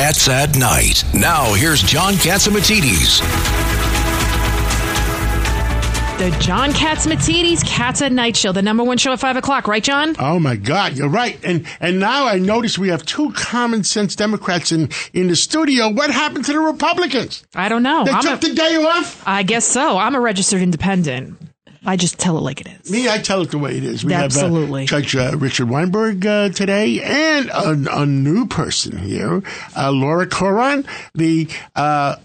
Cats at Night. Now, here's John Catsimatidis. The John Catsimatidis Cats at Night show, the number one show at 5 o'clock, right, John? Oh my God, you're right. And and now I notice we have two common sense Democrats in, in the studio. What happened to the Republicans? I don't know. They I'm took a- the day off? I guess so. I'm a registered independent. I just tell it like it is. Me, I tell it the way it is. We Absolutely. have uh, Judge uh, Richard Weinberg uh, today and a, a new person here, uh, Laura Curran, the uh,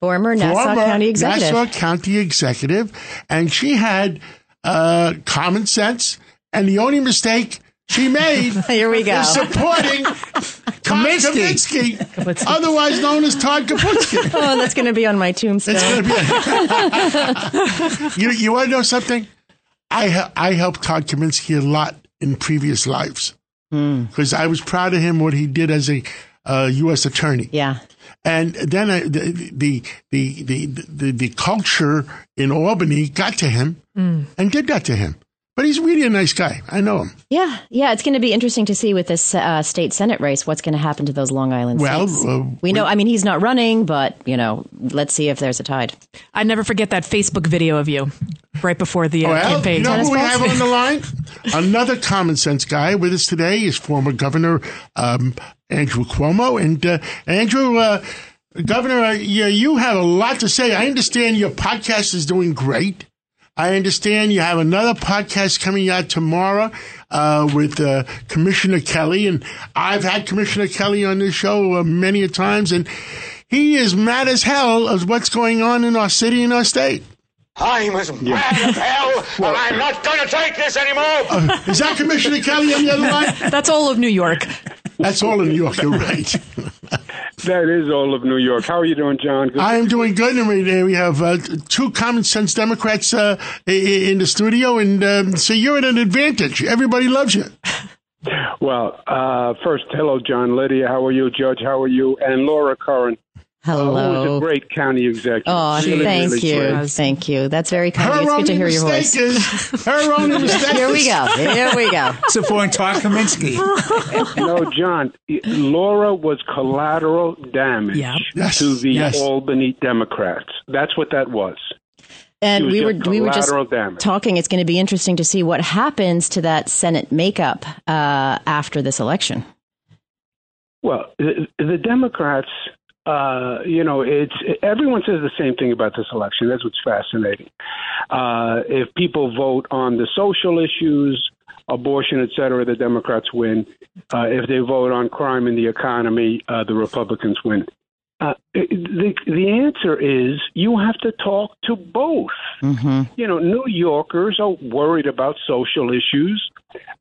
Former Nassau former County Executive. Nassau County Executive, and she had uh, common sense, and the only mistake she made Here we go. supporting Todd Kaminsky. Kaminsky, otherwise known as Todd Kaputsky. Oh, that's going to be on my tombstone. It's gonna be. you you want to know something? I hel- I helped Todd Kaminsky a lot in previous lives because I was proud of him what he did as a uh, U.S. attorney. yeah. And then I, the, the, the, the, the, the culture in Albany got to him and did that to him. But he's really a nice guy. I know him. Yeah. Yeah. It's going to be interesting to see with this uh, state Senate race what's going to happen to those Long Island Well, states. uh, we know, I mean, he's not running, but, you know, let's see if there's a tide. I never forget that Facebook video of you right before the uh, Well, campaign. you know Tennis who we have on the line? Another common sense guy with us today is former Governor um, Andrew Cuomo. And uh, Andrew, uh, Governor, uh, yeah, you have a lot to say. I understand your podcast is doing great. I understand you have another podcast coming out tomorrow uh, with uh, Commissioner Kelly, and I've had Commissioner Kelly on this show uh, many a times, and he is mad as hell as what's going on in our city and our state. I'm as mad as hell, and I'm not going to take this anymore. Is that Commissioner Kelly on the other line? That's all of New York. That's all of New York. You're right. That is all of New York. How are you doing, John? Good- I am doing good, and we, we have uh, two common sense Democrats uh, in the studio, and um, so you're at an advantage. Everybody loves you. Well, uh, first, hello, John. Lydia, how are you? Judge, how are you? And Laura Curran, who is Hello. a great county executive. Oh, Really, thank really you. great. Thank you. That's very kind. Her It's good to hear your voice. is her only mistake. Here we go. Here we go. Supporting Todd Kaminsky. No, John, Laura was collateral damage Yep. Yes, to the yes. Albany Democrats. That's what that was. And was we were just we were just damage. talking. It's going to be interesting to see what happens to that Senate makeup uh, after this election. Well, the, the Democrats, uh, you know, it's everyone says the same thing about this election. That's what's fascinating. Uh, if people vote on the social issues, abortion, et cetera, the Democrats win. Uh, if they vote on crime and the economy, uh, the Republicans win. Uh, the the answer is you have to talk to both. Mm-hmm. You know, New Yorkers are worried about social issues.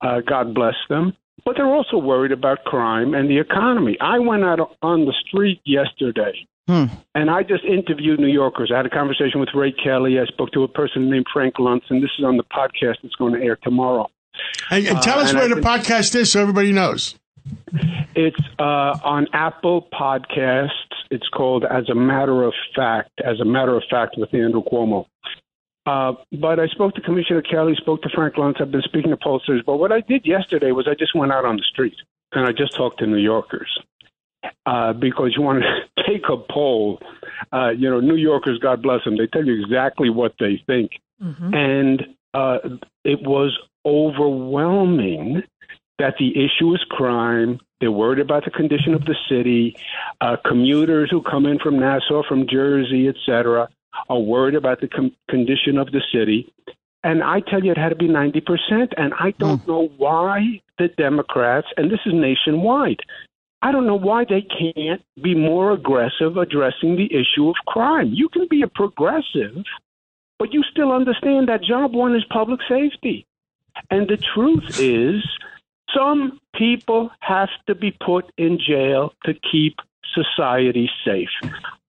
Uh, God bless them. But they're also worried about crime and the economy. I went out on the street yesterday Hmm. and I just interviewed New Yorkers. I had a conversation with Ray Kelly. I spoke to a person named Frank Luntz, and this is on the podcast that's going to air tomorrow. And, and tell Uh, us and where I the think- podcast is so everybody knows. It's uh, on Apple Podcasts. It's called As a Matter of Fact, As a Matter of Fact with Andrew Cuomo. Uh, but I spoke to Commissioner Kelly, spoke to Frank Luntz. I've been speaking to pollsters. But what I did yesterday was I just went out on the street and I just talked to New Yorkers. Uh, because you want to take a poll, uh, you know, New Yorkers, God bless them, they tell you exactly what they think. And uh, it was overwhelming that the issue is crime. They're worried about the condition of the city. Uh, commuters who come in from Nassau, from Jersey, et cetera, are worried about the com- condition of the city. And I tell you, it had to be 90%. And I don't hmm. know why the Democrats, and this is nationwide, I don't know why they can't be more aggressive addressing the issue of crime. You can be a progressive, but you still understand that job one is public safety. And the truth is, some people have to be put in jail to keep society safe.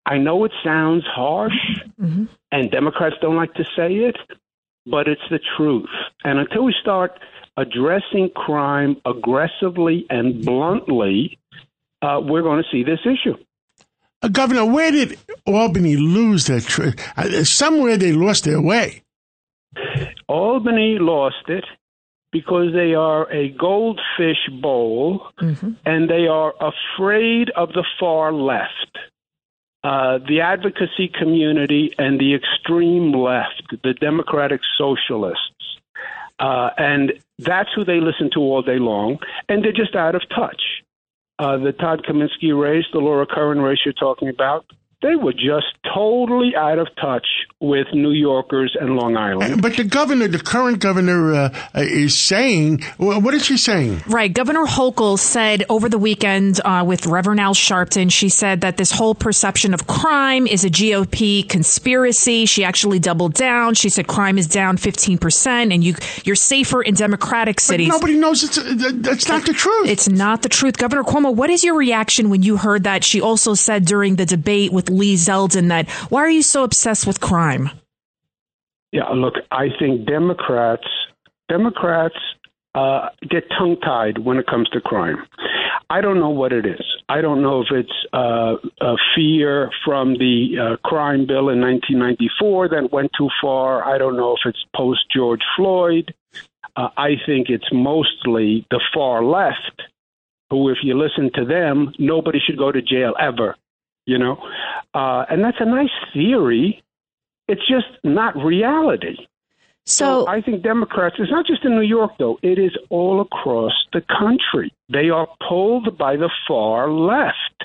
I know it sounds harsh, and Democrats don't like to say it, but it's the truth. And until we start addressing crime aggressively and bluntly, uh, we're going to see this issue. Uh, Governor, where did Albany lose their? Tr- uh, somewhere they lost their way. Albany lost it because they are a goldfish bowl and they are afraid of the far left. Uh, the advocacy community and the extreme left, the democratic socialists. Uh, and that's who they listen to all day long, and they're just out of touch. Uh, the Todd Kaminsky race, the Laura Curran race you're talking about, they were just totally out of touch with New Yorkers and Long Island. But the governor, the current governor, uh, is saying, what is she saying? Right. Governor Hochul said over the weekend uh, with Reverend Al Sharpton, she said that this whole perception of crime is a GOP conspiracy. She actually doubled down. She said crime is down 15% and you, you're safer in democratic But cities. nobody knows it's, uh, that's not the truth. It's not the truth. Governor Cuomo, what is your reaction when you heard that? She also said during the debate with Lee Zeldin that, why are you so obsessed with crime? Yeah, look, I think Democrats Democrats uh, get tongue tied when it comes to crime. I don't know what it is. I don't know if it's uh, a fear from the uh, crime bill in 1994 that went too far. I don't know if it's post George Floyd. Uh, I think it's mostly the far left, who, if you listen to them, nobody should go to jail ever. You know, uh, and that's a nice theory. It's just not reality. So, I think Democrats, it's not just in New York, though, it is all across the country. They are pulled by the far left,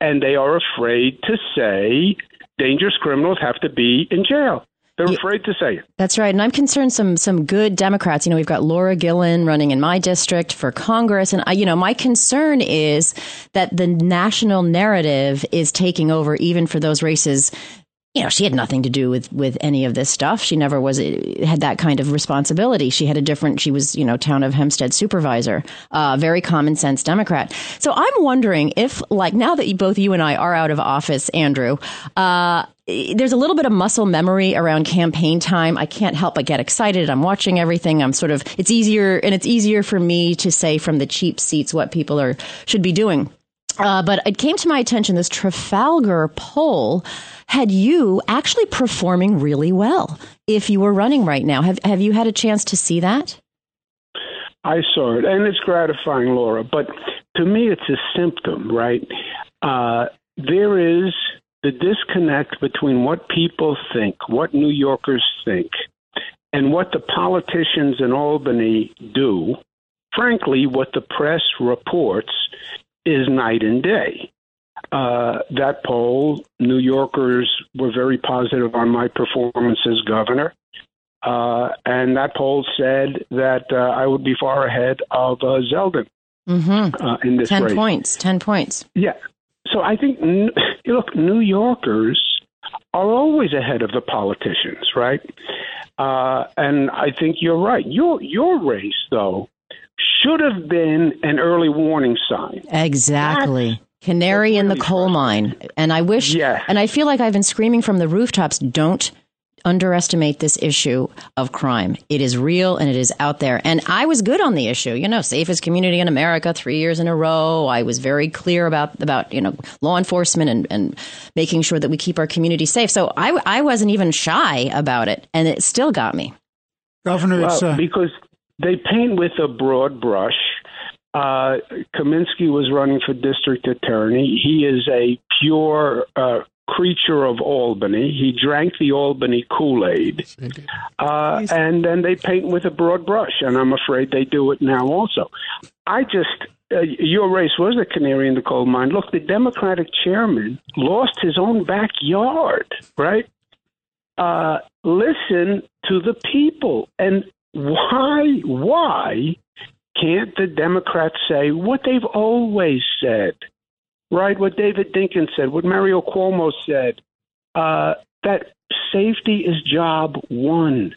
and they are afraid to say dangerous criminals have to be in jail. They're afraid to say it. That's right. And I'm concerned some some good Democrats, you know, we've got Laura Gillen running in my district for Congress and I, you know, my concern is that the national narrative is taking over even for those races you know, she had nothing to do with with any of this stuff. She never was had that kind of responsibility. She had a different. She was, you know, town of Hempstead supervisor, uh, very common sense Democrat. So I'm wondering if, like, now that you, both you and I are out of office, Andrew, uh, there's a little bit of muscle memory around campaign time. I can't help but get excited. I'm watching everything. I'm sort of. It's easier, and it's easier for me to say from the cheap seats what people are should be doing. Uh, but it came to my attention this Trafalgar poll had you actually performing really well if you were running right now. Have have you had a chance to see that? I saw it, and it's gratifying, Laura. But to me, it's a symptom, right? Uh, there is the disconnect between what people think, what New Yorkers think, and what the politicians in Albany do. Frankly, what the press reports is night and day. Uh, that poll, New Yorkers were very positive on my performance as governor. Uh, and that poll said that uh, I would be far ahead of uh, Zeldin Mm-hmm. uh, in this Ten race. points. Ten points. Yeah. So I think, look, New Yorkers are always ahead of the politicians, right? Uh, and I think you're right. Your your race, though, should have been an early warning sign. Exactly. Canary in the coal mine. And I wish, Yes. and I feel like I've been screaming from the rooftops don't underestimate this issue of crime. It is real and it is out there. And I was good on the issue, you know, safest community in America three years in a row. I was very clear about, about, you know, law enforcement and, and making sure that we keep our community safe. So I, I wasn't even shy about it and it still got me. Governor, it's Well, uh, because they paint with a broad brush. Uh, Kaminsky was running for district attorney. He is a pure uh, creature of Albany. He drank the Albany Kool Aid. Uh, and then they paint with a broad brush, and I'm afraid they do it now also. I just, uh, your race was a canary in the coal mine. Look, the Democratic chairman lost his own backyard, right? Uh, listen to the people. And why, why can't the Democrats say what they've always said? Right? What David Dinkins said, what Mario Cuomo said, uh, that safety is job one.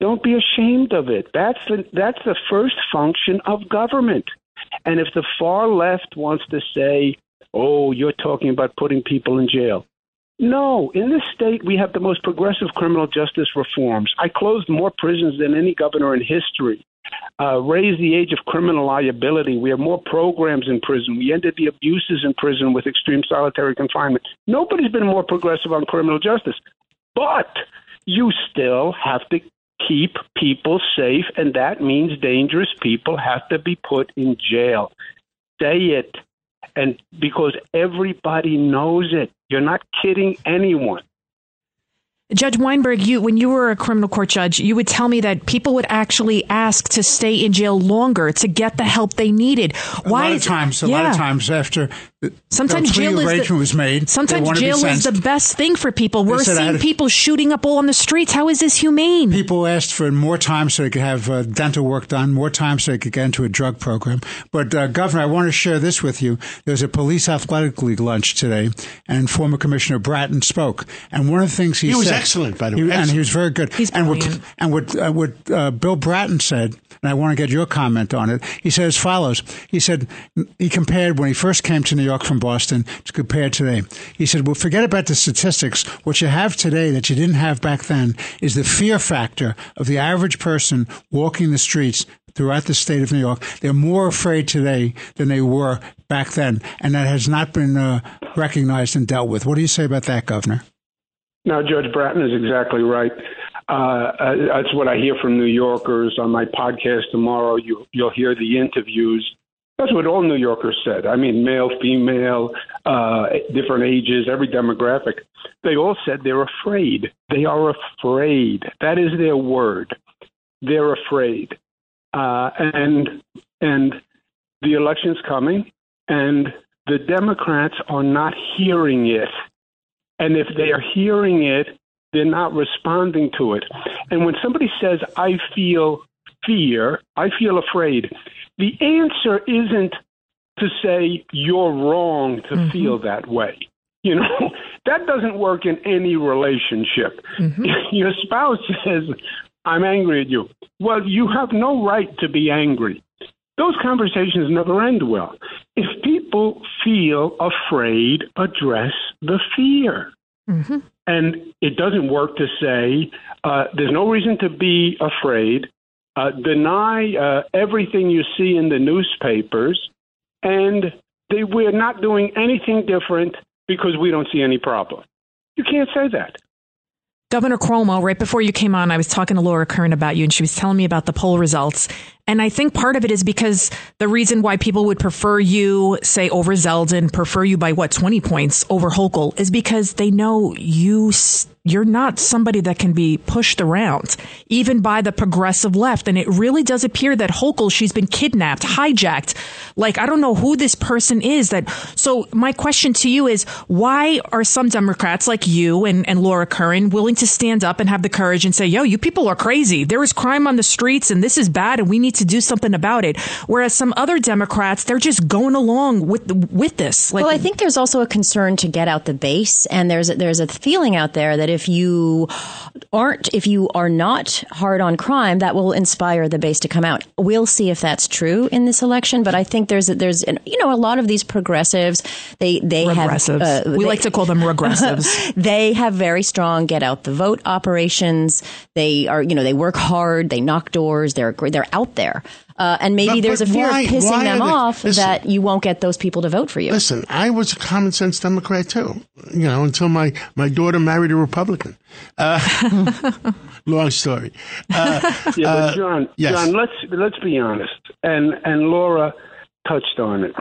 Don't be ashamed of it. That's the that's the first function of government. And if the far left wants to say, "Oh, you're talking about putting people in jail," no. In this state, we have the most progressive criminal justice reforms. I closed more prisons than any governor in history. Uh, raised the age of criminal liability. We have more programs in prison. We ended the abuses in prison with extreme solitary confinement. Nobody's been more progressive on criminal justice. But you still have to keep people safe, and that means dangerous people have to be put in jail. Say it. And because everybody knows it, you're not kidding anyone. Judge Weinberg, you when you were a criminal court judge, you would tell me that people would actually ask to stay in jail longer to get the help they needed. Why? A lot of times, a yeah. lot of times after sometimes jail is the, was made. Sometimes jail is the best thing for people. We're seeing to, people shooting up all on the streets. How is this humane? People asked for more time so they could have uh, dental work done, more time so they could get into a drug program. But uh, Governor, I want to share this with you. There's a police athletic league lunch today, and former Commissioner Bratton spoke. And one of the things he, he said excellent, by the way. He, and he was very good. He's and brilliant. what, and what, uh, what uh, Bill Bratton said, and I want to get your comment on it. He said as follows. He said he compared when he first came to New York from Boston to compare today. He said, well, forget about the statistics. What you have today that you didn't have back then is the fear factor of the average person walking the streets throughout the state of New York. They're more afraid today than they were back then, and that has not been uh, recognized and dealt with. What do you say about that, Governor? No, Judge Bratton is exactly right. Uh, uh, that's what I hear from New Yorkers on my podcast tomorrow. You, you'll hear the interviews. That's what all New Yorkers said. I mean, male, female, uh, different ages, every demographic. They all said they're afraid. They are afraid. That is their word. They're afraid. Uh, and and the election's coming, and the Democrats are not hearing it. And if they are hearing it, they're not responding to it. And when somebody says, I feel fear, I feel afraid, the answer isn't to say you're wrong to mm-hmm. feel that way. You know, that doesn't work in any relationship. Mm-hmm. Your spouse says, I'm angry at you. Well, you have no right to be angry. Those conversations never end well. If people feel afraid, address the fear. Mm-hmm. And it doesn't work to say uh, there's no reason to be afraid. Uh, deny uh, everything you see in the newspapers, and they, we're not doing anything different because we don't see any problem. You can't say that. Governor Cuomo, right before you came on, I was talking to Laura Curran about you, and she was telling me about the poll results. And I think part of it is because the reason why people would prefer you, say, over Zeldin, prefer you by what, 20 points over Hochul, is because they know you you're not somebody that can be pushed around, even by the progressive left. And it really does appear that Hochul, she's been kidnapped, hijacked. Like, I don't know who this person is that. So my question to you is, why are some Democrats like you and, and Laura Curran willing to stand up and have the courage and say, yo, you people are crazy. There is crime on the streets and this is bad and we need to do something about it. Whereas some other Democrats, they're just going along with, with this. Like, well, I think there's also a concern to get out the base. And there's a, there's a feeling out there that if you aren't, if you are not hard on crime, that will inspire the base to come out. We'll see if that's true in this election, but I think there's there's you know a lot of these progressives they they regressives. have uh, we they, like to call them regressives. they have very strong get out the vote operations. They are you know they work hard, they knock doors, they're they're out there. Uh, and maybe but, there's but a fear why, of pissing them they, off listen, that you won't get those people to vote for you. Listen, I was a common sense Democrat too, you know, until my, my daughter married a Republican. Uh, long story. Uh, yeah, but uh, John, yes. John, let's let's be honest, and and Laura touched on it.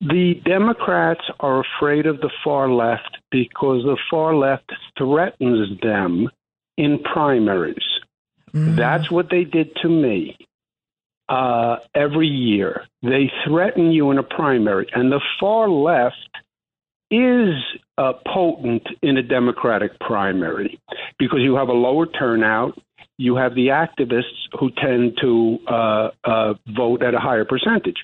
The Democrats are afraid of the far left because the far left threatens them in primaries. Mm. That's what they did to me uh, every year. They threaten you in a primary, and the far left is uh, potent in a Democratic primary because you have a lower turnout. You have the activists who tend to uh, uh, vote at a higher percentage.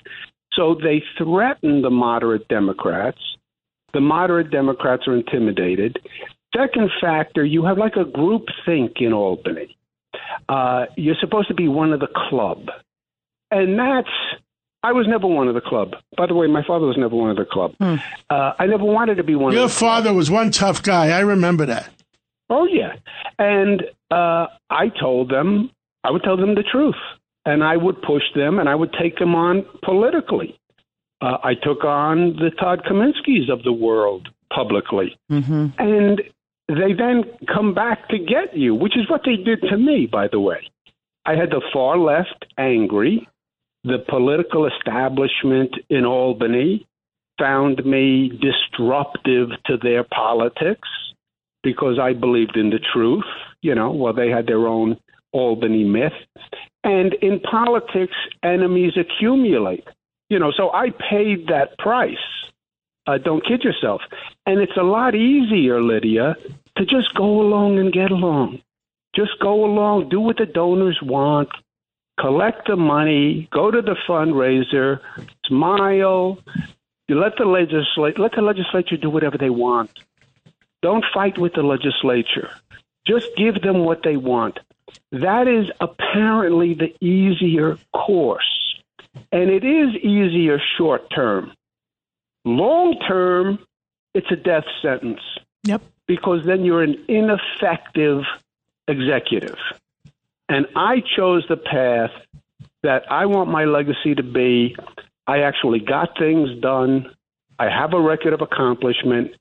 So they threaten the moderate Democrats. The moderate Democrats are intimidated. Second factor, you have like a group think in Albany. Uh, you're supposed to be one of the club. And that's I was never one of the club. By the way, my father was never one of the club. Hmm. Uh, I never wanted to be one. Your father club. was one tough guy. I remember that. Oh yeah, and uh, I told them I would tell them the truth, and I would push them, and I would take them on politically. Uh, I took on the Todd Kaminskis of the world publicly, mm-hmm. and they then come back to get you, which is what they did to me, by the way. I had the far left angry. The political establishment in Albany found me disruptive to their politics because I believed in the truth. You know, well, they had their own Albany myth. And in politics, enemies accumulate. You know, so I paid that price. Uh, don't kid yourself. And it's a lot easier, Lydia, to just go along and get along. Just go along, do what the donors want, collect the money, go to the fundraiser, smile. You let the legislature let the legislature do whatever they want. Don't fight with the legislature. Just give them what they want. That is apparently the easier course. And it is easier short term. Long term, it's a death sentence. Yep. Because then you're an ineffective executive. And I chose the path that I want my legacy to be I actually got things done. I have a record of accomplishment.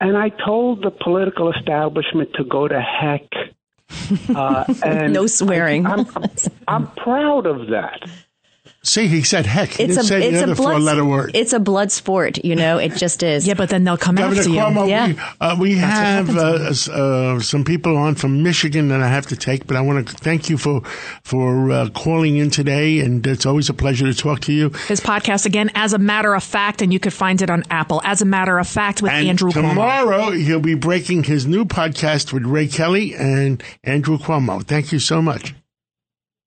And I told the political establishment to go to heck. Uh, and no swearing. I, I'm proud of that. See, he said heck. He It's didn't a say it's a blood four-letter word. it's a blood sport. You know, it just is. Yeah, but then they'll come Governor after you. Yeah. we, uh, we have uh, uh, some people on from Michigan that I have to take, but I want to thank you for for uh, calling in today, and it's always a pleasure to talk to you. His podcast again, as a matter of fact, and you could find it on Apple. As a matter of fact, with And Andrew Cuomo. tomorrow he'll be breaking his new podcast with Ray Kelly and Andrew Cuomo. Thank you so much.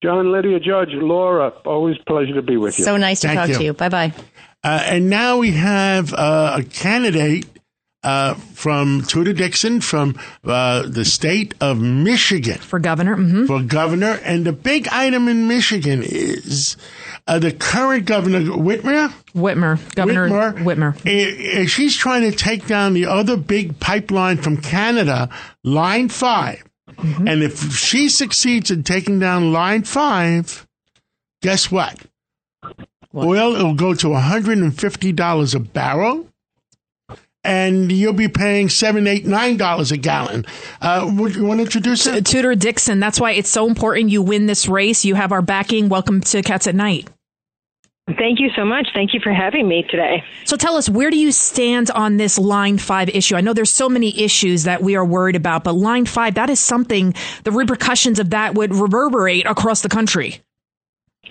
John, Lydia, Judge, Laura, always a pleasure to be with you. So nice to Thank talk you. to you. Bye bye. Uh, and now we have uh, a candidate uh, from Tudor Dixon from uh, the state of Michigan. for governor. hmm for governor. And the big item in Michigan is uh, the current governor, Whitmer. Whitmer, Governor Whitmer. Whitmer. she's trying to take down the other big pipeline from Canada, Line 5. And if she succeeds in taking down Line 5, guess what? Oil will go to $150 a barrel. And you'll be paying seven, eight, nine dollars a gallon. Uh, would you want to introduce it? Tudor Dixon. That's why it's so important you win this race. You have our backing. Welcome to Cats at Night. Thank you so much. Thank you for having me today. So tell us, where do you stand on this Line 5 issue? I know there's so many issues that we are worried about, but Line 5, that is something, the repercussions of that would reverberate across the country.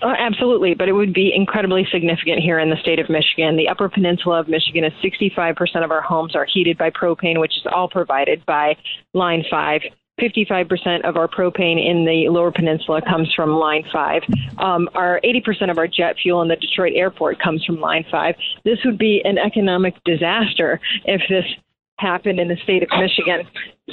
Oh, absolutely, but it would be incredibly significant here in the state of Michigan. The Upper Peninsula of Michigan is 65% of our homes are heated by propane, which is all provided by Line 5. 55% of our propane in the Lower Peninsula comes from Line 5. Um, our 80% of our jet fuel in the Detroit airport comes from Line 5. This would be an economic disaster if this happened in the state of Michigan.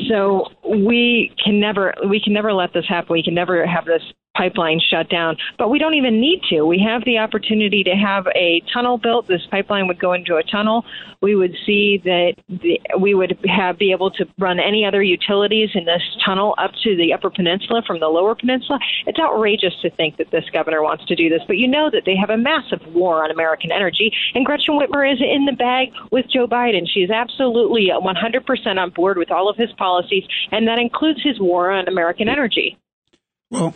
So we can never we can never let this happen. We can never have this pipeline shut down. But we don't even need to. We have the opportunity to have a tunnel built. This pipeline would go into a tunnel. We would see that the, we would have be able to run any other utilities in this tunnel up to the Upper Peninsula from the Lower Peninsula. It's outrageous to think that this governor wants to do this, but you know that they have a massive war on American energy, and Gretchen Whitmer is in the bag with Joe Biden. She is absolutely 100% on board with all of his policies, and that includes his war on American energy. Well,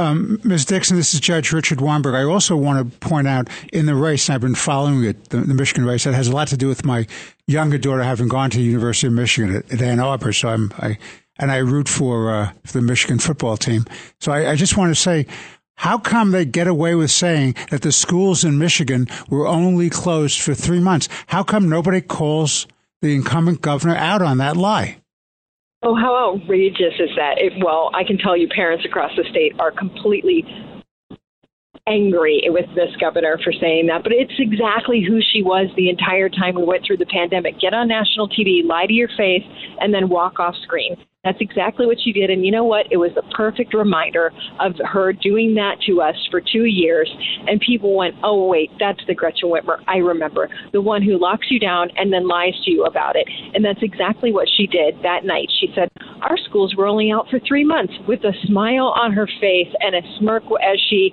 um, Ms. Dixon, this is Judge Richard Weinberg. I also want to point out in the race, and I've been following it, the, the Michigan race, that has a lot to do with my younger daughter having gone to the University of Michigan at, at Ann Arbor. So I'm, I, and I root for, uh, for the Michigan football team. So I, I just want to say, how come they get away with saying that the schools in Michigan were only closed for three months? How come nobody calls the incumbent governor out on that lie? Oh, how outrageous is that? It, well, I can tell you, parents across the state are completely angry with this governor for saying that, but it's exactly who she was the entire time we went through the pandemic. Get on national TV, lie to your face, and then walk off screen. That's exactly what she did. And you know what? It was the perfect reminder of her doing that to us for two years. And people went, oh, wait, that's the Gretchen Whitmer I remember, the one who locks you down and then lies to you about it. And that's exactly what she did that night. She said, our schools were only out for three months with a smile on her face and a smirk as she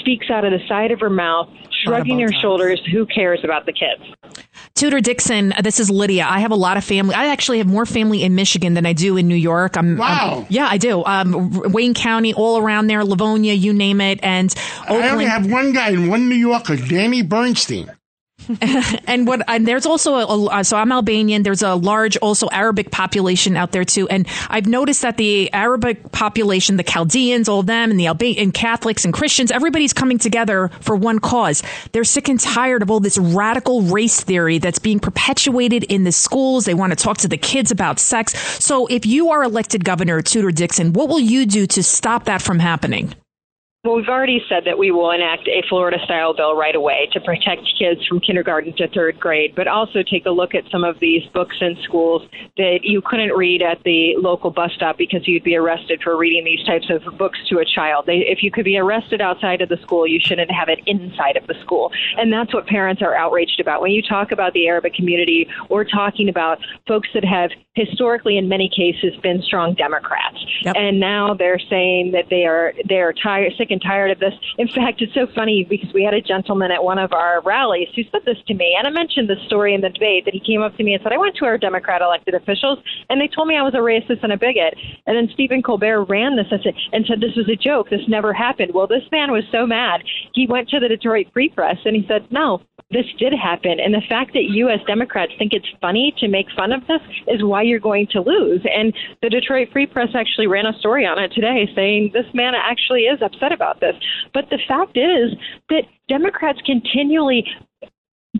speaks out of the side of her mouth, shrugging her shoulders. Who cares about the kids? Tudor Dixon, uh, this is Lydia. I have a lot of family. I actually have more family in Michigan than I do in New York. I'm, Wow. I'm- yeah, I do. Um, Wayne County, all around there, Livonia, you name it, and I only have one guy in one New Yorker, Danny Bernstein. and what and there's also a, a so I'm Albanian. There's a large also Arabic population out there too, and I've noticed that the Arabic population, the Chaldeans, all of them, and the Alban and Catholics and Christians, everybody's coming together for one cause. They're sick and tired of all this radical race theory that's being perpetuated in the schools. They want to talk to the kids about sex. So if you are elected governor, Tudor Dixon, what will you do to stop that from happening? Well, we've already said that we will enact a Florida style bill right away to protect kids from kindergarten to third grade, but also take a look at some of these books in schools that you couldn't read at the local bus stop because you'd be arrested for reading these types of books to a child. They, if you could be arrested outside of the school, you shouldn't have it inside of the school. And that's what parents are outraged about. When you talk about the Arabic community or talking about folks that have historically, in many cases, been strong Democrats, Yep. and now they're saying that they are they are tired, sick and tired of this. In fact, it's so funny because we had a gentleman at one of our rallies who said this to me, and I mentioned this story in the debate that he came up to me and said, "I went to our Democrat elected officials, and they told me I was a racist and a bigot." And then Stephen Colbert ran this and said this was a joke. This never happened. Well, this man was so mad, he went to the Detroit Free Press and he said, "No." This did happen, and the fact that you, as Democrats, think it's funny to make fun of this is why you're going to lose. And the Detroit Free Press actually ran a story on it today saying this man actually is upset about this. But the fact is that Democrats continually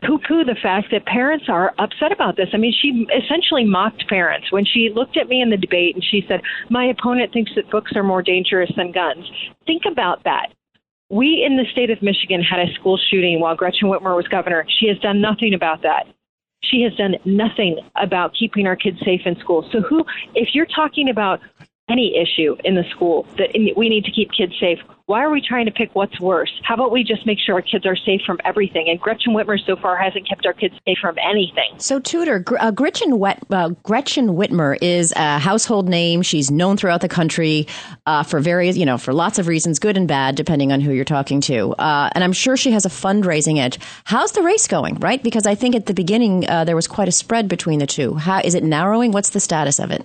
poo poo the fact that parents are upset about this. I mean, she essentially mocked parents when she looked at me in the debate and she said, My opponent thinks that books are more dangerous than guns. Think about that. We in the state of Michigan had a school shooting while Gretchen Whitmer was governor. She has done nothing about that. She has done nothing about keeping our kids safe in school. So, who, if you're talking about any issue in the school that we need to keep kids safe, why are we trying to pick what's worse? How about we just make sure our kids are safe from everything? And Gretchen Whitmer so far hasn't kept our kids safe from anything. So, Tudor, uh, Gretchen, Wet, uh, Gretchen Whitmer is a household name. She's known throughout the country uh, for various, you know, for lots of reasons, good and bad, depending on who you're talking to. Uh, and I'm sure she has a fundraising edge. How's the race going, right? Because I think at the beginning uh, there was quite a spread between the two. How is it narrowing? What's the status of it?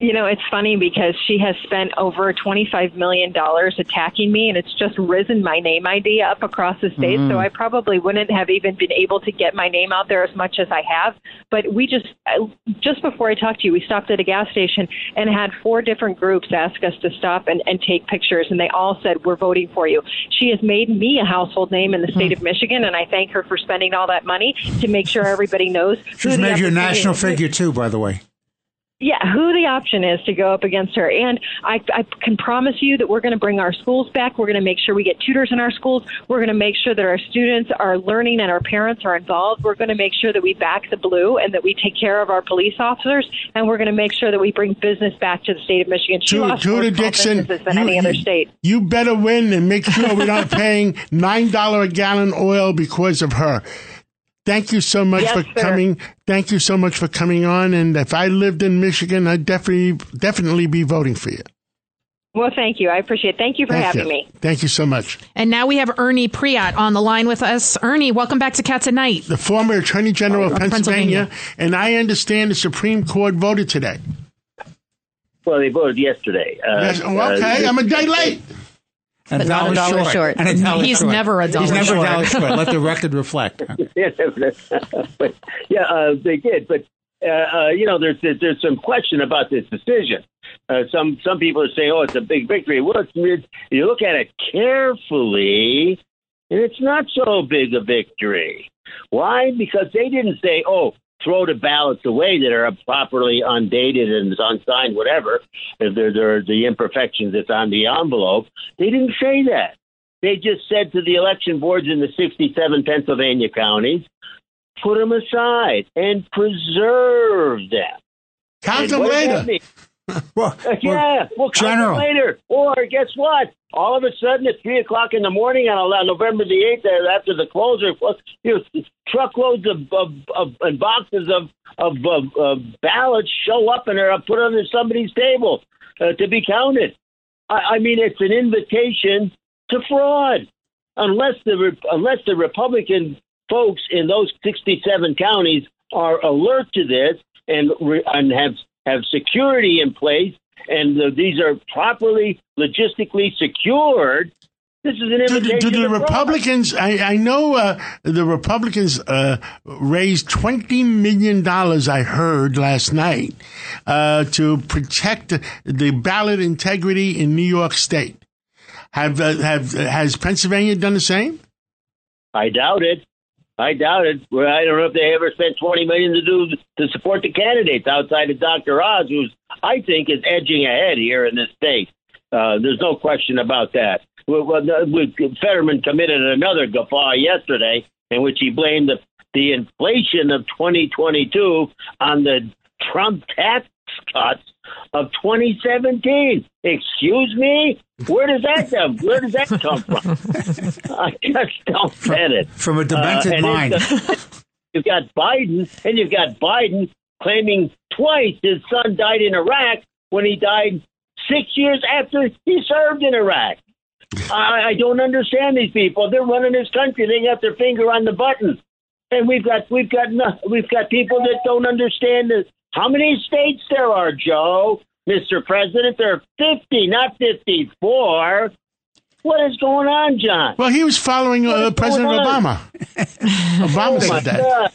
You know, it's funny because she has spent over $25 million attacking me, and it's just risen my name ID up across the state. So mm. I probably wouldn't have even been able to get my name out there as much as I have. But we just, just before I talked to you, we stopped at a gas station and had four different groups ask us to stop and, and take pictures, and they all said, We're voting for you. She has made me a household name in the state of hmm. Michigan, and I thank her for spending all that money to make sure everybody knows. She's made you a national figure too, by the way. Yeah, who the option is to go up against her. And I, I can promise you that we're going to bring our schools back. We're going to make sure we get tutors in our schools. We're going to make sure that our students are learning and our parents are involved. We're going to make sure that we back the blue and that we take care of our police officers. And we're going to make sure that we bring business back to the state of Michigan. She Ju- lost more Judah Dixon, than you, any other state. you better win and make sure we're not paying nine dollar a gallon oil because of her. Thank you so much Yes, for sir. coming. Thank you so much for coming on. And if I lived in Michigan, I'd definitely definitely be voting for you. Well, thank you. I appreciate it. Thank you for Thank having you. me. Thank you so much. And now we have Ernie Preate on the line with us. Ernie, welcome back to Cats at Night. The former Attorney General of Pennsylvania, Pennsylvania. and I understand the Supreme Court voted today. Well, they voted yesterday. Uh, Yes, oh, okay, uh, I'm a day late. And But not a dollar short. And a dollar He's short. never a dollar He's never short. a dollar short. Let the record reflect. but yeah, uh, they did. But uh, uh, you know, there's there's some question about this decision. Uh, some some people are saying, "Oh, it's a big victory." Well, it's, it's, you look at it carefully, and it's not so big a victory. Why? Because they didn't say, "Oh." Throw the ballots away that are properly undated and unsigned, whatever. If there there are the imperfections that's on the envelope, they didn't say that. They just said to the election boards in the 67 Pennsylvania counties, put them aside and preserve them. Count them later. Well, yeah, we'll count them later. Or guess what? All of a sudden, at three o'clock in the morning on November the eighth, uh, after the closure, you know, truckloads of, of, of and boxes of of, of of ballots show up and are put under somebody's table uh, to be counted. I, I mean, it's an invitation to fraud. Unless the unless the Republican folks in those 67 counties are alert to this and and have have security in place, and uh, these are properly logistically secured. This is an Do, invitation. do the. Republicans? I, I know uh, the Republicans uh, raised twenty million dollars. I heard last night uh, to protect the ballot integrity in New York State. Have uh, have has Pennsylvania done the same? I doubt it. I doubt it. Well, I don't know if they ever spent twenty million to do to support the candidates outside of Dr. Oz, who's I think is edging ahead here in this state. Uh, there's no question about that. Well, the- Fetterman committed another guffaw yesterday in which he blamed the the inflation of 2022 on the Trump tax cuts of 2017. Excuse me, where does that come? Where does that come from? I just don't get it. From a demented Uh, mind. it's- You've got Biden, and you've got Biden claiming twice his son died in Iraq when he died six years after he served in Iraq. I, I don't understand these people. They're running this country. They got their finger on the button, and we've got we've got we've got people that don't understand this. how many states there are. Joe, Mr. President, there are fifty, not fifty-four. What is going on, John? Well, he was following uh, President? Obama. Obama Oh my said that. God!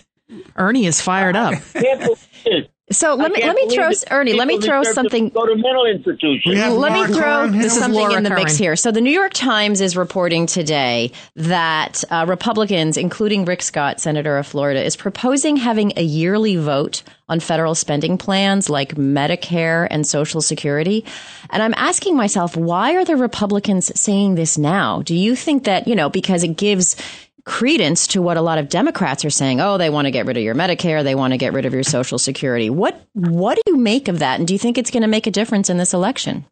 Ernie is fired up. Can't believe it. So let I me let me throw Ernie. Let me throw deserve to something. Go to mental institutions. We have Let Laura me throw This something Laura in the mix here. So the New York Times is reporting today that uh, Republicans, including Rick Scott, Senator of Florida, is proposing having a yearly vote on federal spending plans like Medicare and Social Security. And I'm asking myself, why are the Republicans saying this now? Do you think that, you know, because it gives credence to what a lot of Democrats are saying. Oh, they want to get rid of your Medicare. They want to get rid of your Social Security. What what do you make of that? And do you think it's going to make a difference in this election?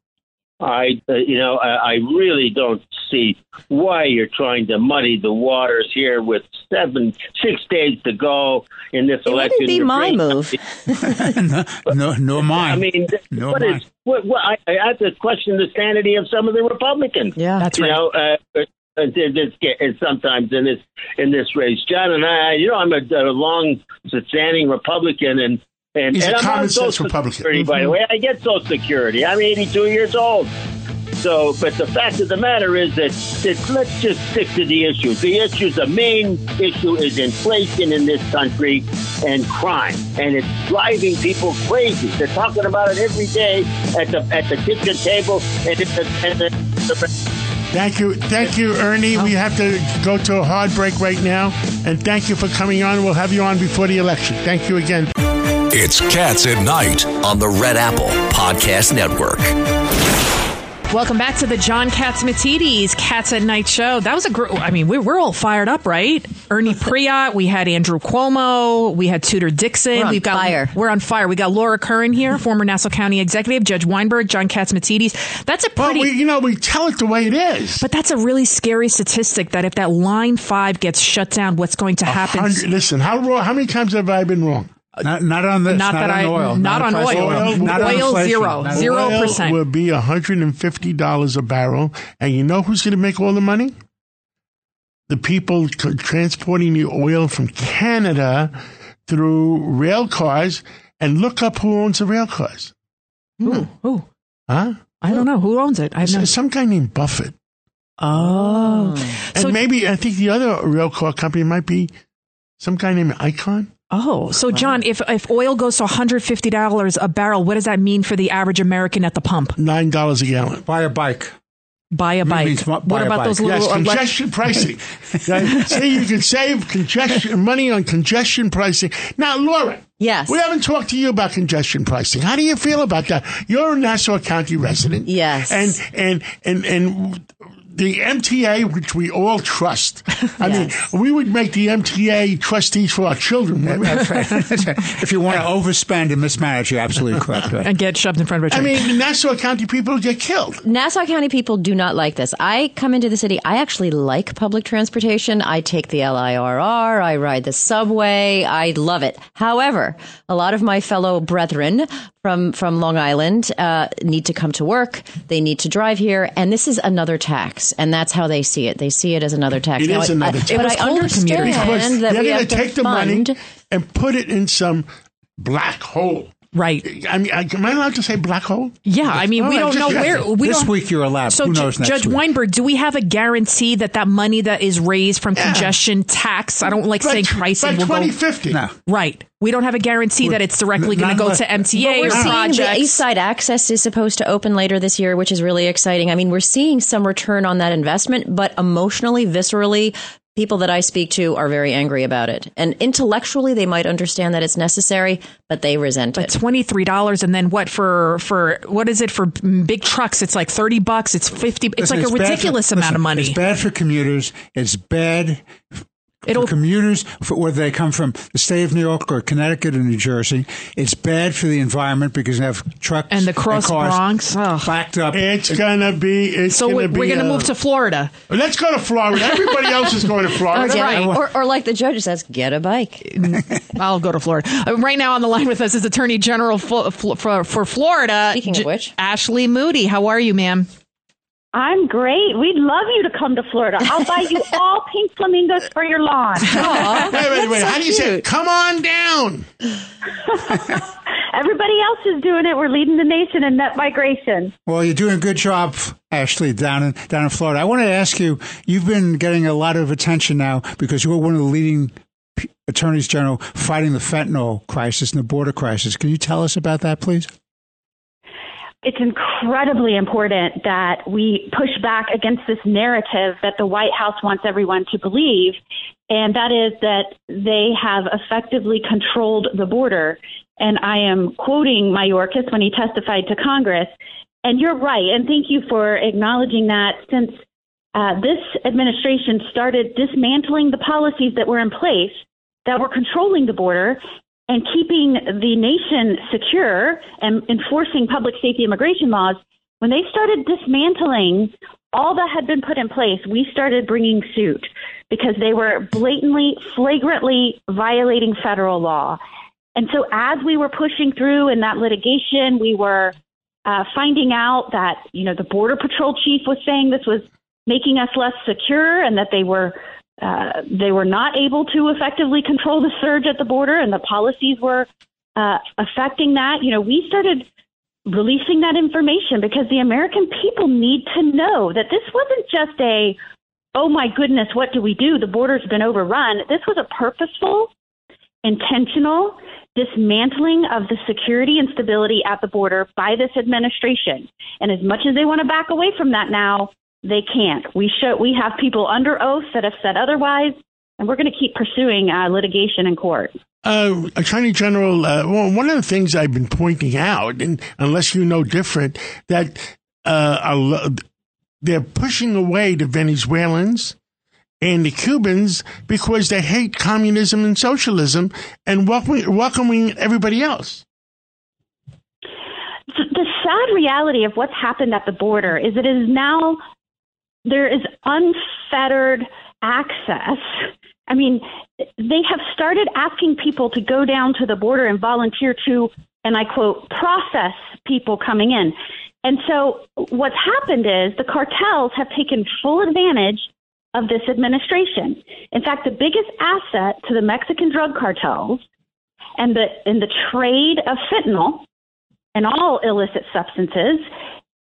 I, uh, you know, I, I really don't see why you're trying to muddy the waters here with seven, six days to go in this It election. wouldn't be my move. no, no, no mine. I mean, no what mine. is what? what I, I have to question the sanity of some of the Republicans. Yeah. That's you right. know, uh, uh, it's, it's, it's sometimes in this in this race, John and I, you know, I'm a, a long standing Republican, and and, He's and a I'm common on sense Social Republican. Security, by the mm-hmm. way. I get Social Security. I'm 82 years old. So, but the fact of the matter is that, that let's just stick to the issues. The issues, the main issue is inflation in this country and crime, and it's driving people crazy. They're talking about it every day at the at the kitchen table and at the, and the, the Thank you, thank you, Ernie. We have to go to a hard break right now, and thank you for coming on. We'll have you on before the election. Thank you again. It's Cats at Night on the Red Apple Podcast Network. Welcome back to the John Catsimatidis Cats at Night show. That was a gr- I mean, we're, we're all fired up, right? Ernie Preate, we had Andrew Cuomo, we had Tudor Dixon. We're on We've got fire. we're on fire. We got Laura Curran here, former Nassau County executive, Judge Weinberg, John Catsimatidis. That's a Well, we, you know, we tell it the way it is. but that's a really scary statistic that if that line 5 gets shut down, what's going to happen? Listen, how how many times have I been wrong? Uh, not, not on this. Not Not, that on I- oil. not on price of oil. Not on Oil, inflation. zero. Not- Zero. Oil 0%. will be $150 a barrel. And you know who's going to make all the money? The people transporting the oil from Canada through rail cars. And look up who owns the rail cars. Ooh, hmm. ooh. Huh? I don't know who owns it. I have no. It's some guy named Buffett. Oh, hmm. And so maybe, I think the other rail car company might be some guy named Icahn. Oh, so John, if if oil goes to one hundred fifty dollars a barrel, what does that mean for the average American at the pump? $9 a gallon. Buy a bike. Buy a bike. means buy what a about bike. those little elec- congestion pricing. Right? See, you can save congestion money on congestion pricing. Now, Laura, Yes. we haven't talked to you about congestion pricing. How do you feel about that? You're a Nassau County resident. Yes. And and and and the MTA, which we all trust. I Yes. mean, we would make the MTA trustees for our children. That's right. That's right. If you want to overspend and mismanage, you're absolutely correct. Right? and get shoved in front of a I train. I mean, the Nassau County people get killed. Nassau County people do not like this. I come into the city. I actually like public transportation. I take the LIRR. I ride the subway. I love it. However, a lot of my fellow brethren from from Long Island uh, need to come to work. They need to drive here, and this is another tax, and that's how they see it. They see it as another tax. It now, is I- another I- tax. It But was I colder understand that they're we going have to to take the fund. money and put it in some black hole. Right. I mean, am I allowed to say black hole? Yeah, I mean, All we don't just know checking. where. We this don't, week you're allowed. So, Who knows next Judge week? Weinberg, do we have a guarantee that that money that is raised from congestion tax? I don't like By, saying tw- pricing by will go 2050. No. right. We don't have a guarantee that it's directly going to go Nonetheless- to But MTA we're or seeing the projects. East Side Access is supposed to open later this year, which is really exciting. I mean, we're seeing some return on that investment, but emotionally, viscerally, people that I speak to are very angry about it. And intellectually, they might understand that it's necessary, but they resent But it. twenty three dollars, and then what for? For what is it for big trucks? It's like thirty bucks. It's fifty. It's Listen, like a bad for- ridiculous amount listen, of money. It's bad for commuters. It's bad It'll- for commuters, for whether they come from the state of New York or Connecticut or New Jersey. It's bad for the environment because you have trucks And the cross cars Bronx, ugh. backed up. It's gonna be. It's so gonna we're, be, we're going to uh, move to Florida. Let's go to Florida. Everybody else is going to Or, Florida. get- right. or, or like the judge says, get a bike. I'll go to Florida. Uh, right now on the line with us is Attorney General for, for, for Florida. Speaking of which. Ashley Moody. How are you, ma'am? I'm great. We'd love you to come to Florida. I'll buy you all pink flamingos for your lawn. Wait, wait, wait. How do you say? it? Come on down. Everybody else is doing it. We're leading the nation in net migration. Well, you're doing a good job, Ashley, down in down in Florida. I want to ask you. You've been getting a lot of attention now because you're one of the leading attorneys general fighting the fentanyl crisis and the border crisis. Can you tell us about that, please? It's incredibly important that we push back against this narrative that the White House wants everyone to believe, and that is that they have effectively controlled the border. And I am quoting Mayorkas when he testified to Congress. And you're right, and thank you for acknowledging that since uh, this administration started dismantling the policies that were in place that were controlling the border and keeping the nation secure and enforcing public safety immigration laws, when they started dismantling all that had been put in place, we started bringing suit because they were blatantly, flagrantly violating federal law. And so, as we were pushing through in that litigation, we were uh, finding out that you know the border patrol chief was saying this was making us less secure, and that they were uh, they were not able to effectively control the surge at the border, and the policies were uh, affecting that. You know, we started releasing that information because the American people need to know that this wasn't just a oh my goodness, what do we do? The border's been overrun. This was a purposeful, intentional dismantling of the security and stability at the border by this administration. And as much as they want to back away from that now, they can't. We show we have people under oath that have said otherwise, and we're going to keep pursuing uh, litigation in court. Uh, Attorney General, uh, well, one of the things I've been pointing out, and unless you know different, that uh, they're pushing away the Venezuelans and the Cubans because they hate communism and socialism and welcoming, welcoming everybody else. The the sad reality of what's happened at the border is it is now there is unfettered access. I mean, they have started asking people to go down to the border and volunteer to, and I quote, process people coming in. And so what's happened is the cartels have taken full advantage of this administration. In fact, the biggest asset to the Mexican drug cartels and the and the trade of fentanyl and all illicit substances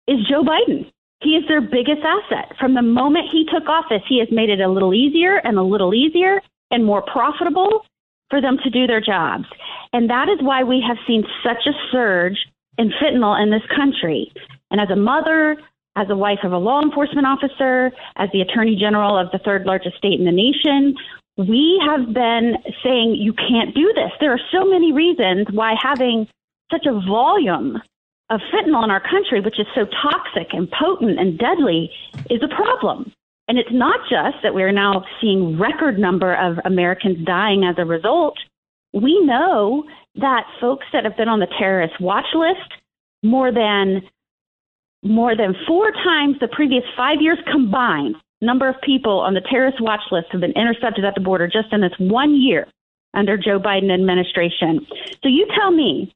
is Joe Biden. He is their biggest asset. From the moment he took office, he has made it a little easier and a little easier and more profitable for them to do their jobs. And that is why we have seen such a surge in fentanyl in this country. And as a mother, as a wife of a law enforcement officer, as the attorney general of the third largest state in the nation, we have been saying you can't do this. There are so many reasons why having such a volume of fentanyl in our country, which is so toxic and potent and deadly, is a problem. And it's not just that we're now seeing record number of Americans dying as a result. We know that folks that have been on the terrorist watch list more than more than four times the previous five years combined number of people on the terrorist watch list have been intercepted at the border just in this one year under Joe Biden administration. So you tell me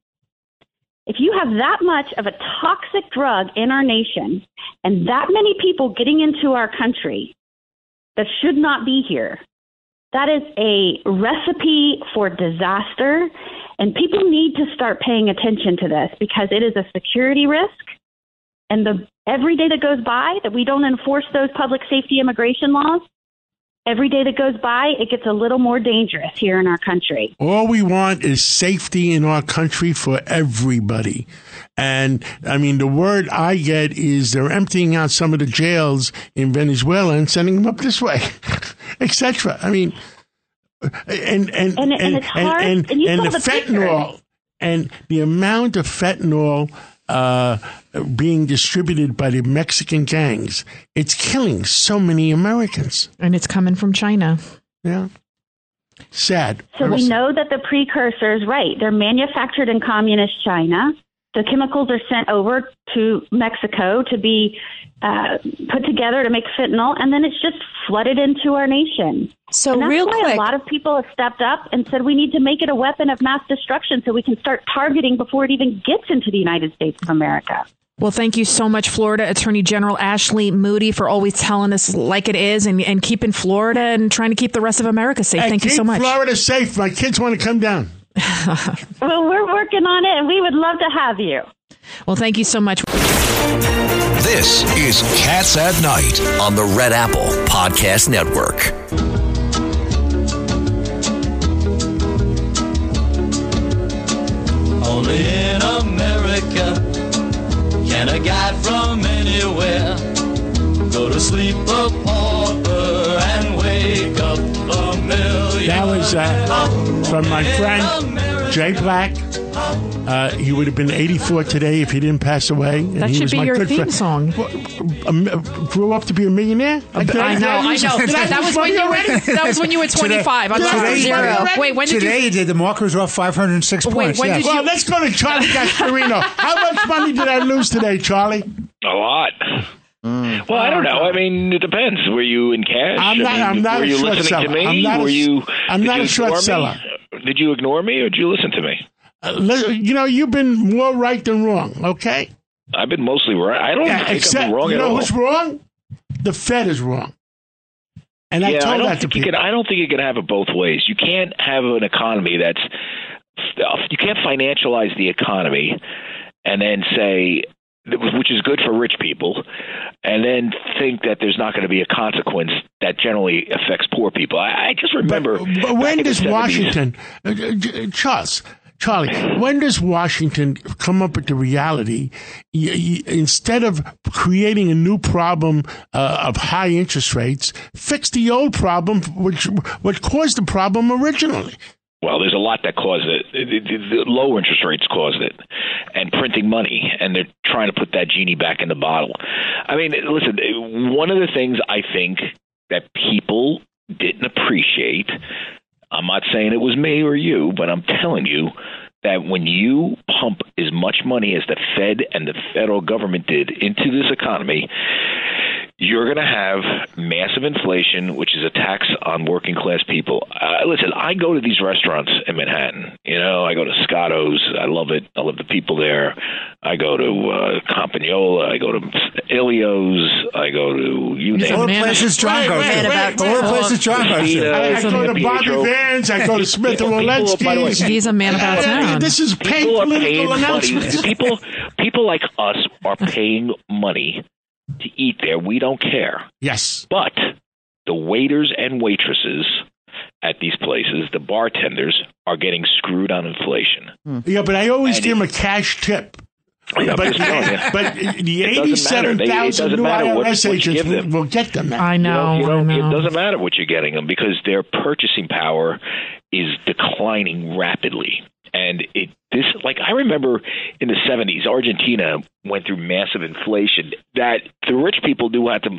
if you have that much of a toxic drug in our nation and that many people getting into our country that should not be here, that is a recipe for disaster. And people need to start paying attention to this because it is a security risk. And the every day that goes by that we don't enforce those public safety immigration laws, every day that goes by, it gets a little more dangerous here in our country. All we want is safety in our country for everybody. And I mean, the word I get is they're emptying out some of the jails in Venezuela and sending them up this way, etc. I mean, and and and And- and and, and and the fentanyl and the amount of fentanyl uh, being distributed by the Mexican gangs, it's killing so many Americans. And it's coming from China. Yeah, sad. So we know that the precursors, right, they're manufactured in communist China. The chemicals are sent over to Mexico to be uh, put together to make fentanyl, and then it's just flooded into our nation. So and that's real why quick- a lot of people have stepped up and said we need to make it a weapon of mass destruction so we can start targeting before it even gets into the United States of America. Well, thank you so much, Florida Attorney General Ashley Moody, for always telling us like it is and, and keeping Florida and trying to keep the rest of America safe. Hey, thank you so much. Florida safe. My kids want to come down. Well, we're working on it, and we would love to have you. Well, thank you so much. This is Cats at Night on the Red Apple Podcast Network. Only in America can a guy from anywhere go to sleep a That was uh, from my friend Jay Black. Uh, he would have been 84 today if he didn't pass away. and That he should was be my your good theme friend. song. Um, grew up to be a millionaire. I know, I know. That was when you were that was when you were 25. I lost Today- zero. Wait, when did Today you? you did. The markers off 506 Wait, points. when yes. did you- Well, let's go to Charlie Gasparino. How much money did I lose today, Charlie? A lot. Mm. Well, I don't know. I mean, it depends. Were you in cash? I'm not- I mean, I'm not were a you short listening seller. to me? I'm not a were you? I'm not you a short ignore me? seller. Did you ignore me or did you listen to me? Uh, you know, you've been more right than wrong, okay? I've been mostly right. I don't Yeah, think except, been wrong you at know all. who's wrong? The Fed is wrong. And I yeah, told I don't that to think you people. can. I don't think you can have it both ways. You can't have an economy that's you can't financialize the economy and then say which is good for rich people and then think that there's not going to be a consequence that generally affects poor people. I, I just remember. But back when does Washington, uh, uh, Charles, Charlie, when does Washington come up with the reality? y- y- instead of creating a new problem uh, of high interest rates, fix the old problem, which what caused the problem originally. Well, there's a lot that caused it. The, low interest rates caused it, and printing money, and they're trying to put that genie back in the bottle. I mean, listen, one of the things I think that people didn't appreciate. I'm not saying it was me or you, but I'm telling you that when you pump as much money as the Fed and the federal government did into this economy, you're going to have massive inflation, which is a tax on working class people. Uh, listen, I go to these restaurants in Manhattan. You know, I go to Scotto's. I love it. I love the people there. I go to uh, Campagnola. I go to Ilio's. I go to you name All the it. places John Wait, goes wait, to. wait, All the places John goes to. I, I go to Bobby Pietro. Vans. I go to Smith and People- people- by the way, He's a man about town. This is paid people paying political money. announcements. People, people like us are paying money to eat there. We don't care. Yes. But the waiters and waitresses at these places, the bartenders, are getting screwed on inflation. Hmm. Yeah, but I always And give them a cash tip. Yeah, but, just but the It doesn't. They- 87,000 new matter what- IRS what give agents them. will, will get them that. I You know. you I know. It doesn't matter what you're getting them because their purchasing power is declining rapidly. And it this like I remember in the 70s, Argentina went through massive inflation that the rich people do have to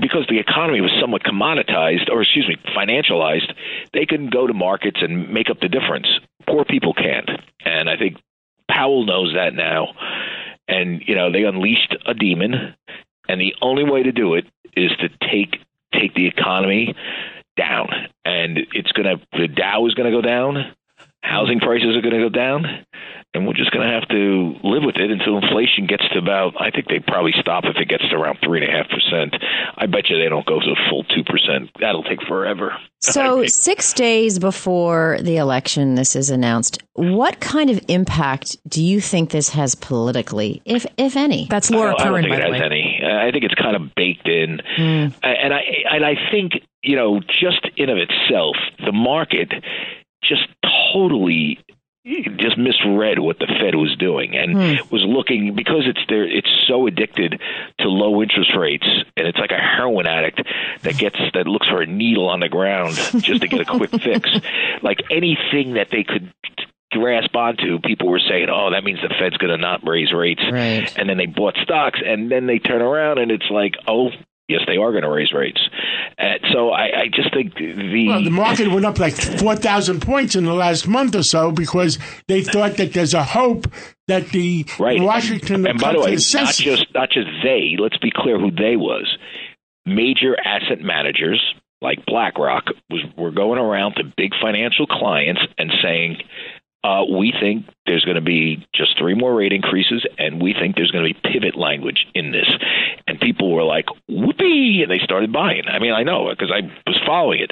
because the economy was somewhat commoditized or excuse me financialized they can go to markets and make up the difference. Poor people can't. And i think powell knows that now. And you know they unleashed a demon. And the only way to do it is to take take the economy down. And it's going to the dow is going to go down housing prices are going to go down and we're just going to have to live with it until inflation gets to about. I think they probably stop if it gets to around three and a half percent. I bet you they don't go to the full two percent. That'll take forever. So, six days before the election, this is announced. What kind of impact do you think this has politically, if if any? That's oh, I don't, I don't think it has any. I think it's kind of baked in, and I and I think you know just in of itself, the market just totally just misread what the Fed was doing and hmm. was looking because it's there it's so addicted to low interest rates and it's like a heroin addict that gets that looks for a needle on the ground just to get a quick fix. Like anything that they could grasp onto people were saying oh that means the Fed's going to not raise rates. Right. and then they bought stocks and then they turn around and it's like oh yes they are going to raise rates uh, so I, I just think the Well, the market went up like 4,000 points in the last month or so because they thought that there's a hope that the right. Washington will and by the way, not just not just they. Let's be clear who they was. Major asset managers like BlackRock was were going around to big financial clients and saying, uh, "We think there's going to be just three more rate increases, and we think there's going to be pivot language in this." And people were like, "Whoopee!" and they started buying. I mean, I know because I was following it.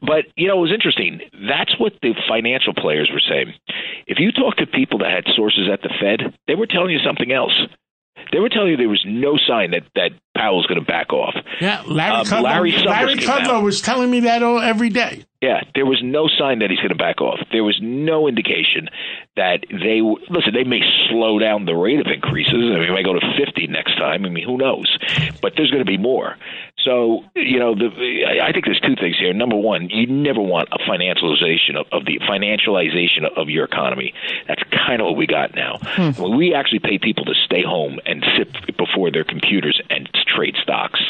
But you know, it was interesting. That's what the financial players were saying. If you talk to people that had sources at the Fed, they were telling you something else. They were telling you there was no sign that that Powell's going to back off. Yeah, Larry, Um, Kudlow, Larry Larry Kudlow was telling me that all, every day. Yeah, there was no sign that he's going to back off. There was no indication that they listen. They may slow down the rate of increases. I mean, they may go to fifty next time. I mean, who knows? But there's going to be more. So you know, the, I think there's two things here. Number one, you never want a financialization of, of the financialization of your economy. That's kind of what we got now. When we actually pay people to stay home and sit before their computers and trade stocks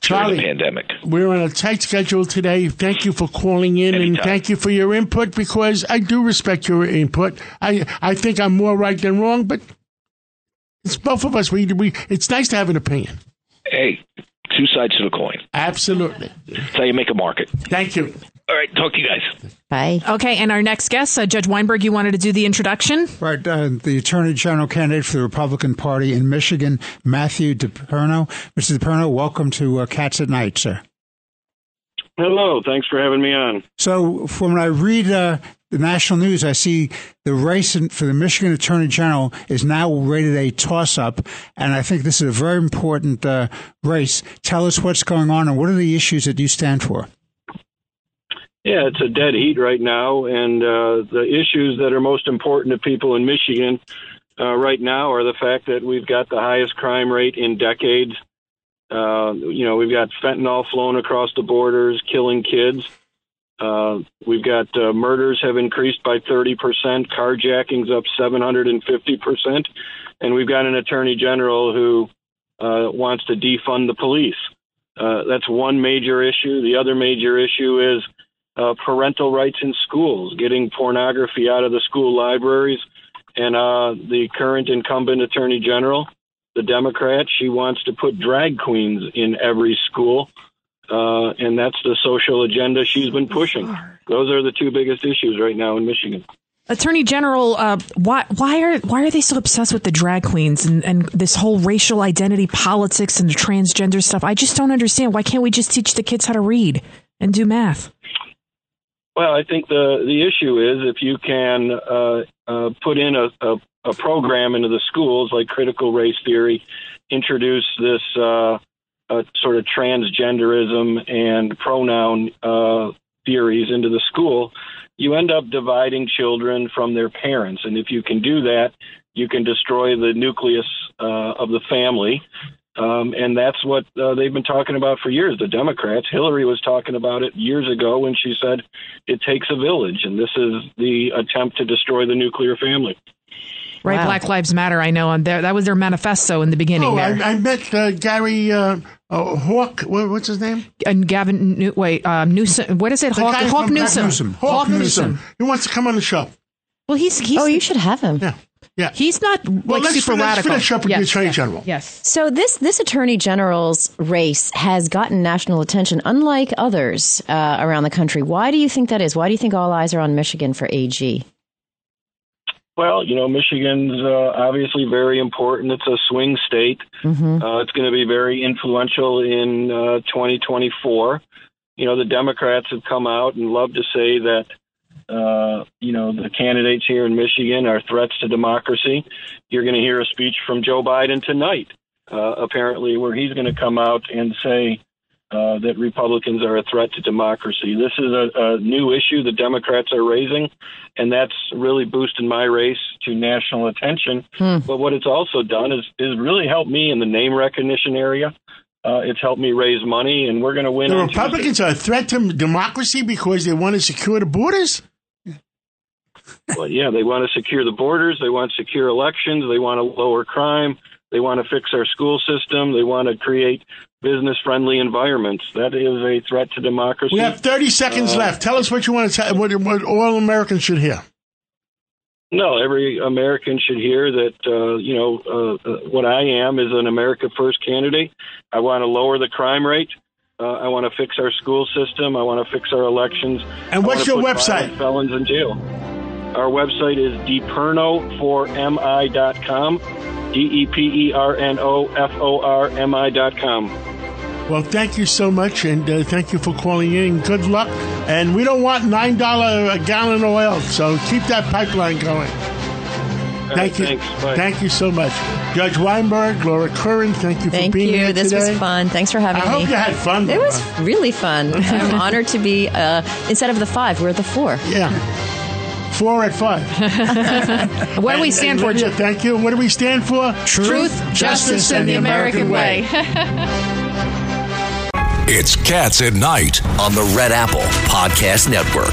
during Charlie. the pandemic. We're on a tight schedule today. Thank you for calling in and thank you for your input because I do respect your input. I, I think I'm more right than wrong, but it's both of us. We, we, it's nice to have an opinion. Hey, two sides to the coin. Absolutely. That's how you make a market. Thank you. All right, talk to you guys. Bye. Okay, and our next guest, uh, Judge Weinberg, you wanted to do the introduction? Right. Uh, the Attorney General candidate for the Republican Party in Michigan, Matthew DePerno. Mr. DePerno, welcome to uh, Cats at Night, sir. Hello, thanks for having me on. So, from when I read uh, the national news, I see the race in, for the Michigan Attorney General is now rated a toss up. And I think this is a very important uh, race. Tell us what's going on and what are the issues that you stand for? Yeah, it's a dead heat right now, and uh, the issues that are most important to people in Michigan uh, right now are the fact that we've got the highest crime rate in decades. Uh, you know, we've got fentanyl flowing across the borders, killing kids. Uh, we've got uh, murders have increased by 30%, carjackings up 750%, and we've got an attorney general who uh, wants to defund the police. That's one major issue. The other major issue is uh, parental rights in schools, getting pornography out of the school libraries. And uh, the current incumbent attorney general, the Democrat, she wants to put drag queens in every school. Uh, and that's the social agenda she's been pushing. Those are the two biggest issues right now in Michigan. Attorney General, uh, why why are why are they so obsessed with the drag queens and, and this whole racial identity politics and the transgender stuff? I just don't understand. Why can't we just teach the kids how to read and do math? Well, I think the the issue is if you can uh, uh, put in a, a, a program into the schools like critical race theory, introduce this uh, uh, sort of transgenderism and pronoun uh, theories into the school, you end up dividing children from their parents. And if you can do that, you can destroy the nucleus uh, of the family. Um, and that's what uh, they've been talking about for years. The Democrats, Hillary was talking about it years ago when she said it takes a village, and this is the attempt to destroy the nuclear family. Right, Black Lives Matter. I know on there that was their manifesto in the beginning. Oh, there. I, I met uh, Gary uh, uh, Hawk. What, what's his name? and Gavin, New- wait, um, Newsom. What is it? The Hawk, guy Hawk from Newsome. Hawk, Newsome. He wants to come on the show. Well, he's, he's oh, you should have him. Yeah, yeah. He's not like Well, let's, super let's radical. finish up with Yes, the Attorney yes, General. Yes. So this this attorney general's race has gotten national attention, unlike others uh, around the country. Why do you think that is? Why do you think all eyes are on Michigan for AG? Well, you know, Michigan's uh, obviously very important. It's a swing state. Mm-hmm. Uh, it's going to be very influential in uh, 2024. You know, the Democrats have come out and love to say that, uh, you know, the candidates here in Michigan are threats to democracy. You're going to hear a speech from Joe Biden tonight, uh, apparently, where he's going to come out and say, uh, that Republicans are a threat to democracy. This is a, a new issue the Democrats are raising, and that's really boosted my race to national attention. Hmm. But what it's also done is is really helped me in the name recognition area. Uh, it's helped me raise money, and we're going to win. The on Tuesday. Republicans are a threat to democracy because they want to secure the borders. Well, yeah, they want to secure the borders. They want secure elections. They want to lower crime. They want to fix our school system. They want to create business friendly environments. That is a threat to democracy. We have 30 seconds Uh, left. Tell us what you want to tell, what, what all Americans should hear. No, every American should hear that, uh, you know, uh, uh, what I am is an America First candidate. I want to lower the crime rate. Uh, I want to fix our school system. I want to fix our elections. And what's your website? Felons in jail. Our website is deperno4mi.com. D E P E R N O F O R M I dot com. Well, thank you so much, and uh, thank you for calling in. Good luck. And we don't want $9 a gallon oil, so keep that pipeline going. Thank you. thanks. Thank you so much. Judge Weinberg, Laura Curran, thank you for Thank being you. here This today. was fun. Thanks for having I me. I hope you had fun. It Laura. was really fun. I'm honored to be uh, instead of the five, we're the four. Yeah. Four at five. What do we stand for? Lydia, Thank you. What do we stand for? Truth, justice, and the American way. It's Cats at Night on the Red Apple Podcast Network.